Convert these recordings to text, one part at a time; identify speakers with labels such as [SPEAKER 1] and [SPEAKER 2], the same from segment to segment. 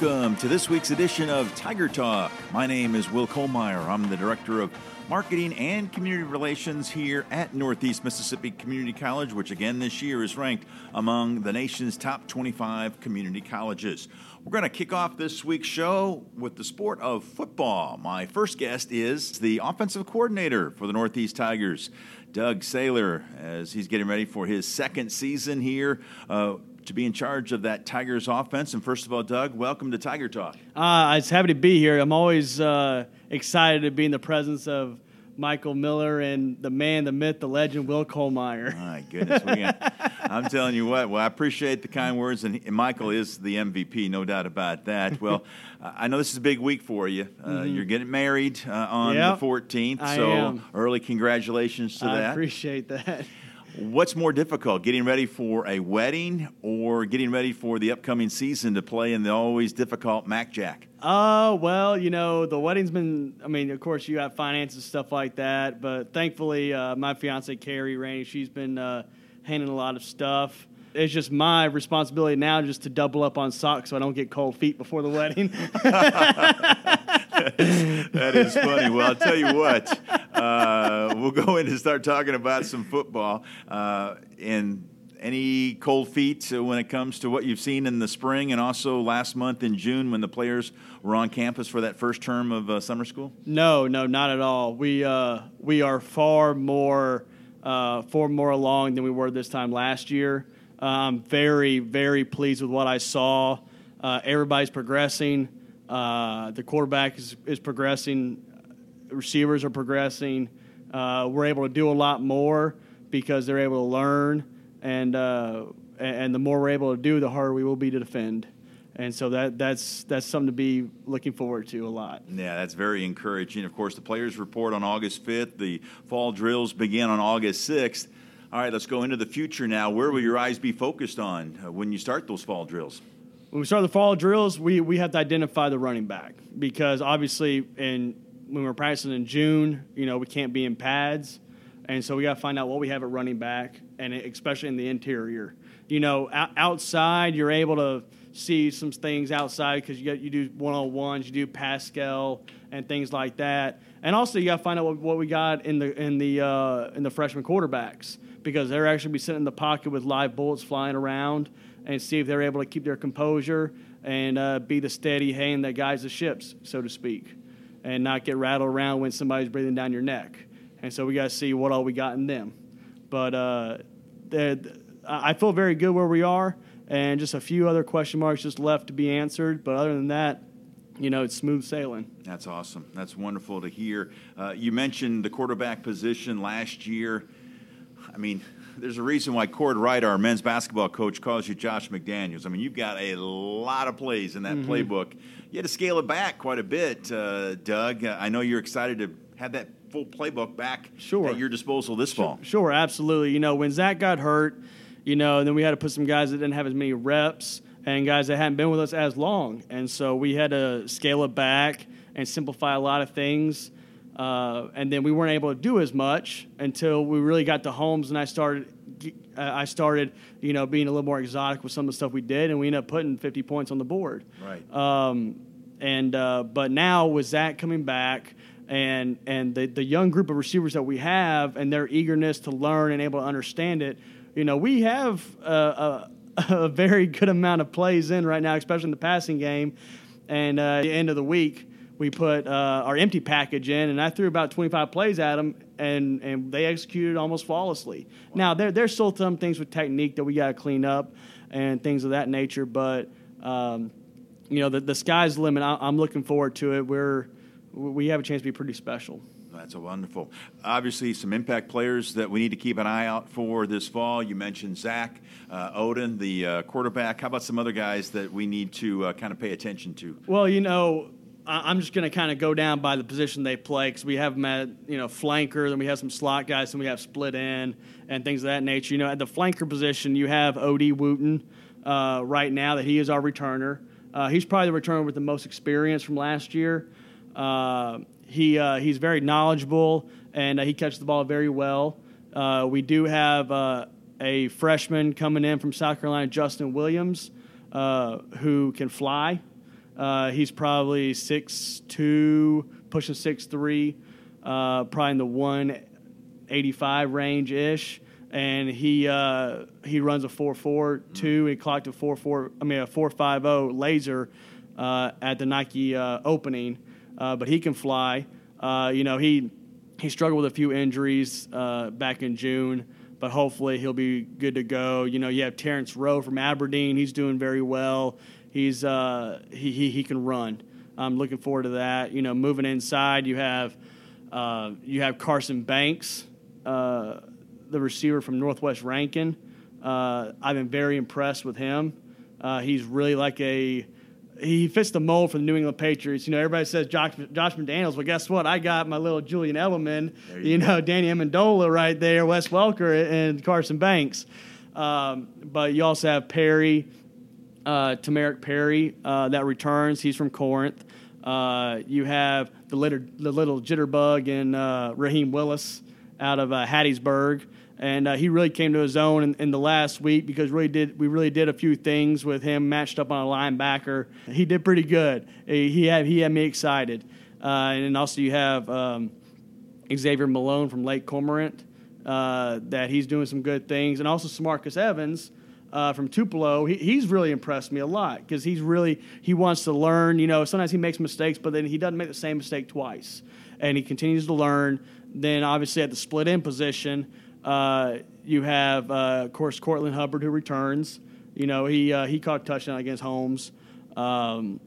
[SPEAKER 1] Welcome to this week's edition of Tiger Talk. My name is Will Kollmeyer. I'm the Director of Marketing and Community Relations here at Northeast Mississippi Community College, which again this year is ranked among the nation's top 25 community colleges. We're going to kick off this week's show with the sport of football. My first guest is the offensive coordinator for the Northeast Tigers, Doug Saylor, as he's getting ready for his second season here. Uh, to be in charge of that Tigers offense. And first of all, Doug, welcome to Tiger Talk.
[SPEAKER 2] Uh, it's happy to be here. I'm always uh, excited to be in the presence of Michael Miller and the man, the myth, the legend, Will Kollmeyer.
[SPEAKER 1] My goodness, I'm telling you what. Well, I appreciate the kind words, and, and, Michael is the MVP, no doubt about that. Well, I know this is a big week for you. Uh, mm-hmm. You're getting married uh, on
[SPEAKER 2] yep,
[SPEAKER 1] the 14th,
[SPEAKER 2] I
[SPEAKER 1] so early congratulations to
[SPEAKER 2] I
[SPEAKER 1] that.
[SPEAKER 2] I appreciate that.
[SPEAKER 1] What's more difficult, getting ready for a wedding or getting ready for the upcoming season to play in the always difficult Mac Jack?
[SPEAKER 2] Uh, well, you know, the wedding's been, I mean, of course, you have finances, stuff like that, but thankfully, uh, my fiance, Carrie Rainey, she's been uh, handling a lot of stuff it's just my responsibility now just to double up on socks so I don't get cold feet before the wedding.
[SPEAKER 1] that is funny. Well, I'll tell you what. Uh, we'll go in and start talking about some football. Uh, and any cold feet when it comes to what you've seen in the spring and also last month in June when the players were on campus for that first term of uh, summer school?
[SPEAKER 2] No, no, not at all. We uh, we are far more uh, far more along than we were this time last year. I'm very, very pleased with what I saw. Uh, everybody's progressing. Uh, the quarterback is, is progressing. Receivers are progressing. Uh, we're able to do a lot more because they're able to learn, and uh, and the more we're able to do, the harder we will be to defend. And so that that's that's something to be looking forward to a lot.
[SPEAKER 1] Yeah, that's very encouraging. Of course, the players report on August 5th. The fall drills begin on August 6th. All right, let's go into the future now. Where will your eyes be focused on uh, when you start those fall drills?
[SPEAKER 2] When we start the fall drills, we, we have to identify the running back because obviously, in when we're practicing in June, you know, we can't be in pads, and so we got to find out what we have at running back, and especially in the interior. You know, outside you're able to see some things outside because you you do one on ones, you do pass skel and things like that, and also you got to find out what, what, we got in the in the uh, in the freshman quarterbacks because they're actually be sitting in the pocket with live bullets flying around and see if they're able to keep their composure and uh, be the steady hand that guides the ships, so to speak, and not get rattled around when somebody's breathing down your neck. And so we got to see what all we got in them. But uh, I feel very good where we are, and just a few other question marks just left to be answered. But other than that, you know, it's smooth sailing.
[SPEAKER 1] That's awesome. That's wonderful to hear. Uh, you mentioned the quarterback position last year. I mean, there's a reason why Cord Wright, our men's basketball coach, calls you Josh McDaniels. I mean, you've got a lot of plays in that mm-hmm. playbook. You had to scale it back quite a bit, uh, Doug. I know you're excited to have that full playbook back
[SPEAKER 2] sure.
[SPEAKER 1] at your disposal this
[SPEAKER 2] sure,
[SPEAKER 1] fall.
[SPEAKER 2] Sure, absolutely. You know, when Zach got hurt, you know, and then we had to put some guys that didn't have as many reps and guys that hadn't been with us as long. And so we had to scale it back and simplify a lot of things. Uh, and then we weren't able to do as much until we really got to Holmes, and I started. Uh, I started, you know, being a little more exotic with some of the stuff we did, and we ended up putting 50 points on the board.
[SPEAKER 1] Right.
[SPEAKER 2] Um, and uh, but now with Zach coming back, and and the the young group of receivers that we have, and their eagerness to learn and able to understand it, you know, we have a, a, a very good amount of plays in right now, especially in the passing game. And uh, the end of the week we put uh, our empty package in, and I threw about 25 plays at them, and, and they executed almost flawlessly. Wow. Now, there, there's still some things with technique that we got to clean up and things of that nature, but, um, you know, the, the sky's the limit. I, am looking forward to it. We're, we have a chance to be pretty special.
[SPEAKER 1] That's a wonderful. Obviously, some impact players that we need to keep an eye out for this fall. You mentioned Zach uh, Oden, the uh, quarterback. How about some other guys that we need to uh, kind of pay attention to?
[SPEAKER 2] Well, you know, I'm just going to kind of go down by the position they play because we have them at you know flanker, then we have some slot guys, and we have split in and things of that nature. You know, at the flanker position, you have Od Wooten uh, right now that he is our returner. Uh, he's probably the returner with the most experience from last year. Uh, he uh, he's very knowledgeable and uh, he catches the ball very well. Uh, we do have a freshman coming in from South Carolina, Justin Williams, who can fly Uh, he's probably six two, pushing six three, uh, probably in the one eighty five range ish. And he uh, he runs a four four two. He clocked a four four. I mean a four five zero laser uh, at the Nike uh, opening, uh, but he can fly. you know he he struggled with a few injuries back in June but hopefully he'll be good to go. You know, you have Terrence Rowe from Aberdeen. He's doing very well. He's uh, he, he he can run. I'm looking forward to that. You know, moving inside, you have uh, you have Carson Banks, uh, the receiver from Northwest Rankin. Uh, I've been very impressed with him. Uh, he's really like a he fits the mold for the New England Patriots. You know, everybody says Josh, Josh McDaniels. Well, guess what? I got my little Julian Edelman, you, you know, Danny Amendola right there, Wes Welker, and Carson Banks. Um, but you also have Perry, uh, Tamarick Perry, uh, that returns. He's from Corinth. Uh, you have the little, the little jitterbug in uh, Raheem Willis out of uh, Hattiesburg and uh, he really came to his own in, in, the last week because really did we really did a few things with him matched up on a linebacker. He did pretty good. He had he had me excited, uh, and also you have um, Xavier Malone from Lake Cormorant that he's doing some good things, and also Samarcus Evans. Uh, from Tupelo, he, he's really impressed me a lot because he's really he wants to learn. You know, sometimes he makes mistakes, but then he doesn't make the same mistake twice, and he continues to learn. Then obviously at the split end position, uh, you have, uh, of course, Courtland Hubbard who returns. You know, he uh, he caught a touchdown against Holmes. Um,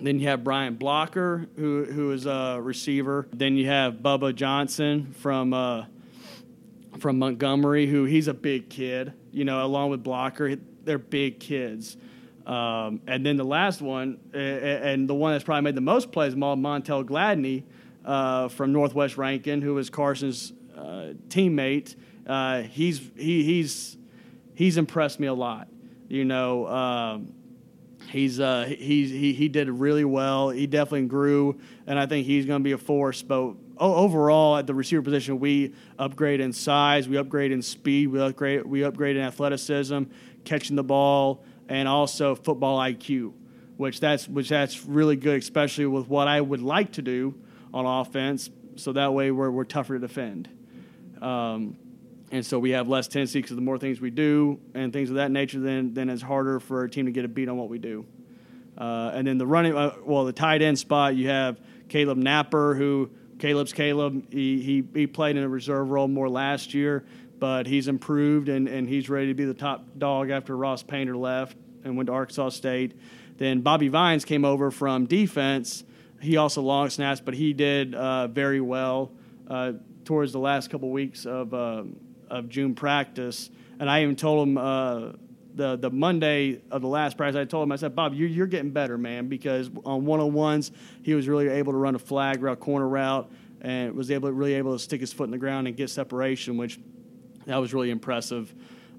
[SPEAKER 2] then you have Brian Blocker, who who is a receiver. Then you have Bubba Johnson from uh, from Montgomery, who he's a big kid. You know, along with Blocker, they're big kids. Um, and then the last one, and the one that's probably made the most plays, Montel Gladney uh, from Northwest Rankin, who was Carson's uh, teammate uh, he's he, he's he's impressed me a lot. You know, um, he's uh, he's he he did really well. He definitely grew, and I think he's going to be a force. But overall, at the receiver position, we upgrade in size, we upgrade in speed, we upgrade we upgrade in athleticism, catching the ball, and also football IQ, which that's which that's really good, especially with what I would like to do on offense. So that way, we're we're tougher to defend. Um, and so we have less tendency because the more things we do and things of that nature, then then it's harder for a team to get a beat on what we do. Uh, and then the running, uh, well, the tight end spot, you have Caleb Napper, who Caleb's Caleb. He, he he played in a reserve role more last year, but he's improved and, and he's ready to be the top dog after Ross Painter left and went to Arkansas State. Then Bobby Vines came over from defense. He also long snaps, but he did uh, very well uh, towards the last couple weeks of um, of June practice, and I even told him uh, the the Monday of the last practice. I told him I said, Bob, you're, you're getting better, man, because on one on ones he was really able to run a flag route, corner route, and was able really able to stick his foot in the ground and get separation, which that was really impressive.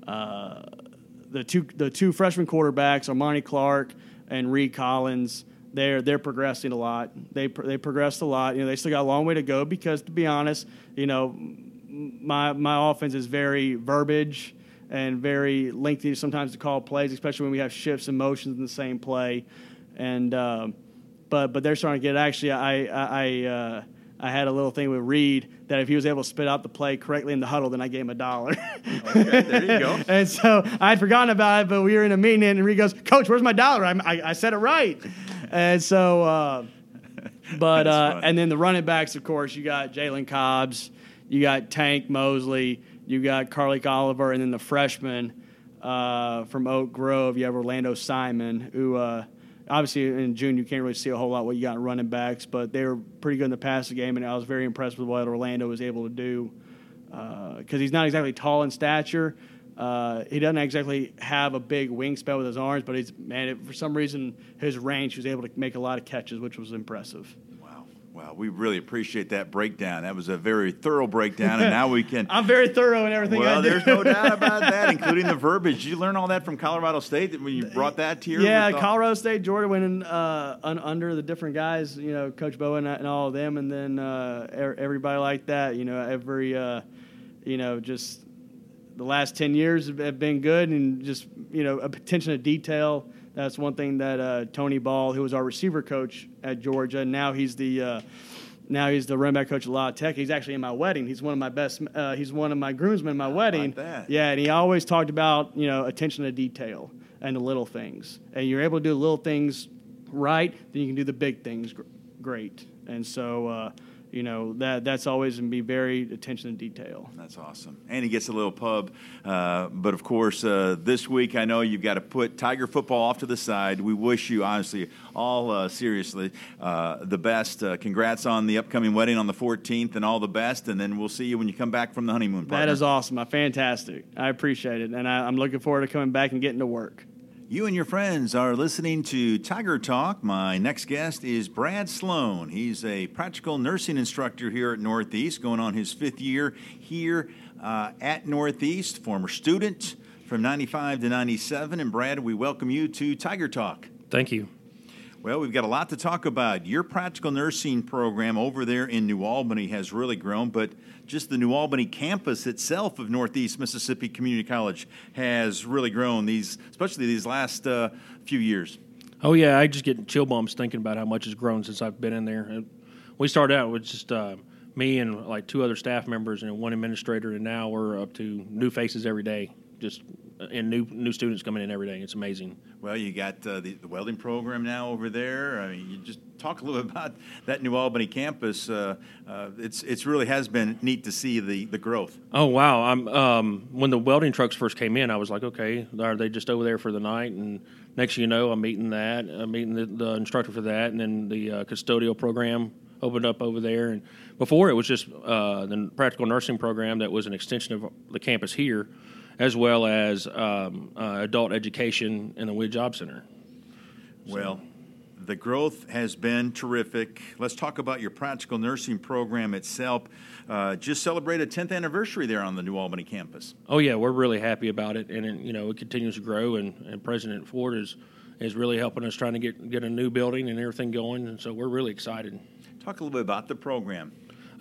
[SPEAKER 2] Uh, the two the two freshman quarterbacks, Armani Clark and Reed Collins, they're they're progressing a lot. They they progressed a lot. You know, they still got a long way to go because, to be honest, you know, my my offense is very verbiage and very lengthy sometimes to call plays, especially when we have shifts and motions in the same play. And uh, but but they're starting to get. Actually, I I uh, I had a little thing with Reed that if he was able to spit out the play correctly in the huddle, then I gave him a dollar.
[SPEAKER 1] okay, there you go.
[SPEAKER 2] and so I had forgotten about it, but we were in a meeting and Reed goes, "Coach, where's my dollar? I I, I said it right." and so. Uh, but uh, and then the running backs, of course, you got Jalen Cobbs, you got Tank Mosley, you got Carlik Oliver, and then the freshman uh, from Oak Grove, you have Orlando Simon, who uh, obviously in June you can't really see a whole lot what you got in running backs, but they were pretty good in the passing game, and I was very impressed with what Orlando was able to do because uh, he's not exactly tall in stature. Uh, he doesn't exactly have a big wingspan with his arms, but he's man. It, for some reason, his range, he was able to make a lot of catches, which was impressive.
[SPEAKER 1] Well, we really appreciate that breakdown. That was a very thorough breakdown, and now we can.
[SPEAKER 2] I'm very thorough in everything.
[SPEAKER 1] Well, there's no doubt about that, including the verbiage. Did you learn all that from Colorado State when you brought that to your?
[SPEAKER 2] Yeah, Colorado State, Georgia went in, uh, under the different guys. You know, Coach Bowen and all of them, and then uh, er- everybody like that. You know, every, uh, you know, just the last 10 years have been good and just, you know, attention to detail. That's one thing that uh, Tony Ball, who was our receiver coach at Georgia, now he's the uh, now he's the running back coach at La Tech. He's actually in my wedding. He's one of my best. Uh, he's one of my groomsmen in my wedding. Yeah, and he always talked about you know attention to detail and the little things. And you're able to do little things right, then you can do the big things great. And so uh, you know that that's always going to be very attention to detail.
[SPEAKER 1] That's awesome. And he gets a little pub, uh, but of course uh, this week I know you've got to put Tiger football off to the side. We wish you honestly all uh, seriously uh, the best. Uh, congrats on the upcoming wedding on the 14th, and all the best. And then we'll see you when you come back from the honeymoon. Partner.
[SPEAKER 2] That is awesome. Fantastic. I appreciate it, and I, I'm looking forward to coming back and getting to work.
[SPEAKER 1] You and your friends are listening to Tiger Talk. My next guest is Brad Sloan. He's a practical nursing instructor here at Northeast, going on his fifth year here uh, at Northeast, former student from 95 to 97. And Brad, we welcome you to Tiger Talk.
[SPEAKER 3] Thank you.
[SPEAKER 1] Well, we've got a lot to talk about. Your practical nursing program over there in New Albany has really grown, but just the New Albany campus itself of Northeast Mississippi Community College has really grown these, especially these last uh, few years.
[SPEAKER 3] Oh yeah, I just get chill bumps thinking about how much has grown since I've been in there. We started out with just uh, me and like two other staff members and one administrator, and now we're up to new faces every day. Just and new new students coming in every day. It's amazing.
[SPEAKER 1] Well, you got uh, the, the, welding program now over there. I mean, you just talk a little bit about that New Albany campus. Uh, uh, it's it's really has been neat to see the, the growth.
[SPEAKER 3] Oh wow! I'm um, when the welding trucks first came in, I was like, okay, are they just over there for the night? And next you know, I'm meeting that, I'm meeting the, the instructor for that, and then the uh, custodial program opened up over there. And before it was just uh, the practical nursing program that was an extension of the campus here as well as um, uh, adult education in the WIN Job Center.
[SPEAKER 1] Well, the growth has been terrific. Let's talk about your practical nursing program itself. Uh, just celebrated 10th anniversary there on the New Albany campus.
[SPEAKER 3] Oh yeah, we're really happy about it, and it, you know it continues to grow. And, and President Ford is is really helping us trying to get get a new building and everything going, and so we're really excited.
[SPEAKER 1] Talk a little bit about the program.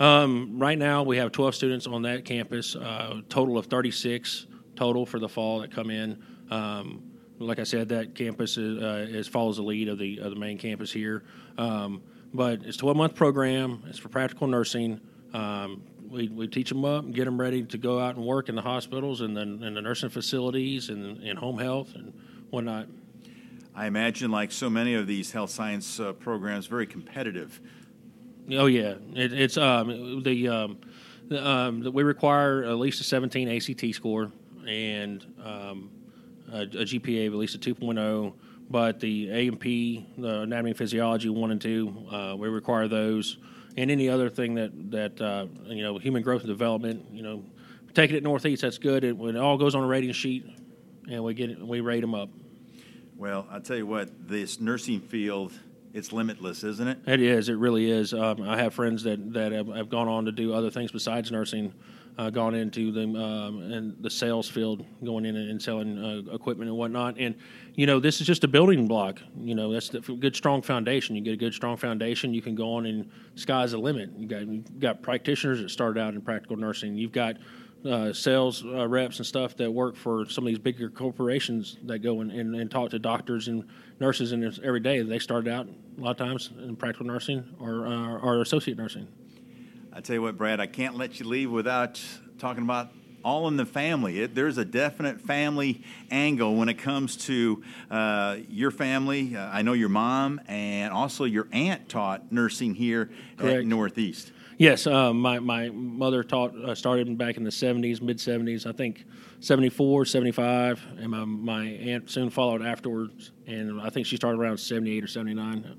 [SPEAKER 3] Um, right now, we have 12 students on that campus, uh, total of 36 total for the fall that come in. Um, like I said, that campus is, uh, is, follows the lead of the of the main campus here. Um, but it's a 12 month program. It's for practical nursing. Um, we, we teach them up and get them ready to go out and work in the hospitals and then in the nursing facilities and in home health and whatnot.
[SPEAKER 1] I imagine, like so many of these health science uh, programs, very competitive.
[SPEAKER 3] Oh yeah, it, it's um, the, um, the um, we require at least a 17 ACT score and um, a, a, GPA of at least a 2.0. But the A&P, the anatomy and physiology one and two, uh, we require those, and any other thing that that uh, you know, human growth and development. You know, taking it northeast, that's good. It, it all goes on a rating sheet, and we get it, we rate them up.
[SPEAKER 1] Well, I'll tell you what, this nursing field it's limitless, isn't it?
[SPEAKER 3] It is. It really is. Um, I have friends that that have, have, gone on to do other things besides nursing uh, gone into the um, and the sales field, going in and selling uh, equipment and whatnot. And you know, this is just a building block. You know, that's the good strong foundation. You get a good strong foundation, you can go on and sky's the limit. You got you've got practitioners that started out in practical nursing. You've got uh, sales uh, reps and stuff that work for some of these bigger corporations that go and, and, and talk to doctors and nurses and every day. They started out a lot of times in practical nursing or, uh, or associate nursing.
[SPEAKER 1] I tell you what, Brad, I can't let you leave without talking about all in the family. It, there's a definite family angle when it comes to uh, your family. Uh, I know your mom and also your aunt taught nursing here Correct. at Northeast.
[SPEAKER 3] Yes, uh, my, my mother taught uh, started back in the 70s, mid 70s, I think 74, 75, and my, my aunt soon followed afterwards, and I think she started around 78 or 79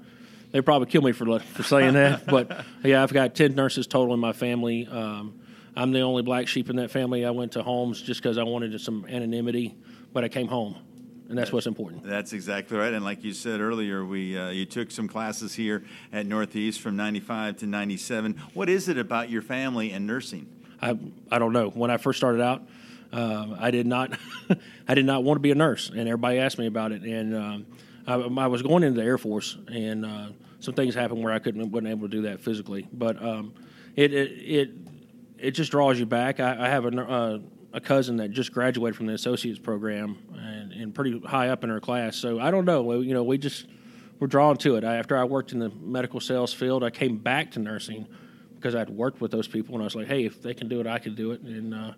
[SPEAKER 3] they probably kill me for for saying that. But yeah, I've got ten nurses total in my family. Um, I'm the only black sheep in that family. I went to Holmes just because I wanted some anonymity, but I came home, and that's, what's important.
[SPEAKER 1] That's exactly right. And like you said earlier, we uh, you took some classes here at Northeast from '95 to '97. What is it about your family and nursing?
[SPEAKER 3] I I don't know. When I first started out. Uh, I did not, I did not want to be a nurse, and everybody asked me about it. And um, I, I, was going into the Air Force, and uh, some things happened where I couldn't wasn't able to do that physically. But um, it, it, it it just draws you back. I, I have a uh, a cousin that just graduated from the associate's program and, and pretty high up in her class. So I don't know. You know, we just we're drawn to it. I, after I worked in the medical sales field, I came back to nursing because I'd worked with those people, and I was like, hey, if they can do it, I can do it, and uh,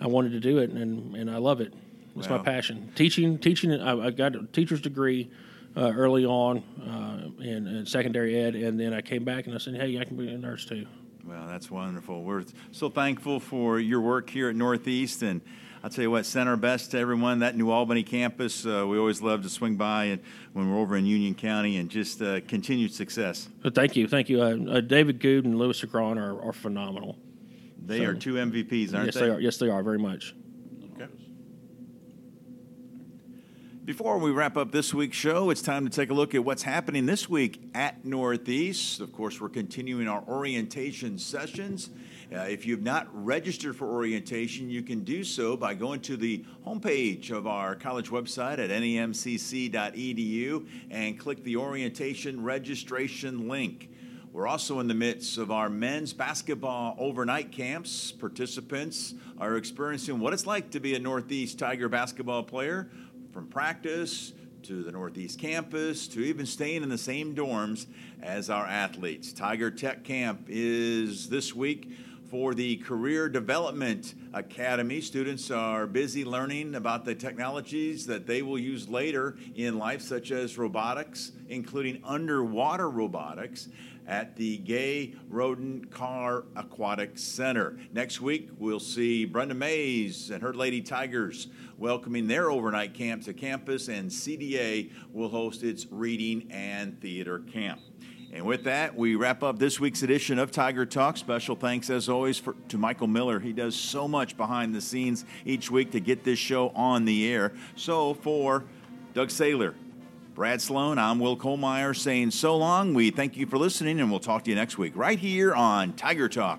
[SPEAKER 3] I wanted to do it, and and I love it. It's wow. my passion. Teaching, teaching. I, I got a teacher's degree uh, early on uh, in, in, secondary ed, and then I came back and I said, hey, I can be a nurse too.
[SPEAKER 1] Well, that's wonderful. We're so thankful for your work here at Northeast, and I'll tell you what, send our best to everyone. That New Albany campus, uh, we always love to swing by and when we're over in Union County, and just uh, continued success.
[SPEAKER 3] Well, thank you, thank you. Uh, uh David Good and Lewis Agron are, are phenomenal.
[SPEAKER 1] They so, are two MVPs, aren't
[SPEAKER 3] yes,
[SPEAKER 1] they?
[SPEAKER 3] they are. Yes, they are very much.
[SPEAKER 1] Before we wrap up this week's show, it's time to take a look at what's happening this week at Northeast. Of course, we're continuing our orientation sessions. Uh, if you've not registered for orientation, you can do so by going to the homepage of our college website at nemcc.edu and click the orientation registration link. We're also in the midst of our men's basketball overnight camps. Participants are experiencing what it's like to be a Northeast Tiger basketball player from practice to the Northeast campus to even staying in the same dorms as our athletes. Tiger Tech Camp is this week for the Career Development Academy. Students are busy learning about the technologies that they will use later in life, such as robotics, including underwater robotics at the Gay Rodent Car Aquatic Center. Next week, we'll see Brenda Mays and her Lady Tigers welcoming their overnight camp to campus, and CDA will host its reading and theater camp. And with that, we wrap up this week's edition of Tiger Talk. Special thanks, as always, for, to Michael Miller. He does so much behind the scenes each week to get this show on the air. So, for Doug Saylor, Brad Sloan, I'm Will Kollmeyer saying so long. We thank you for listening, and we'll talk to you next week right here on Tiger Talk.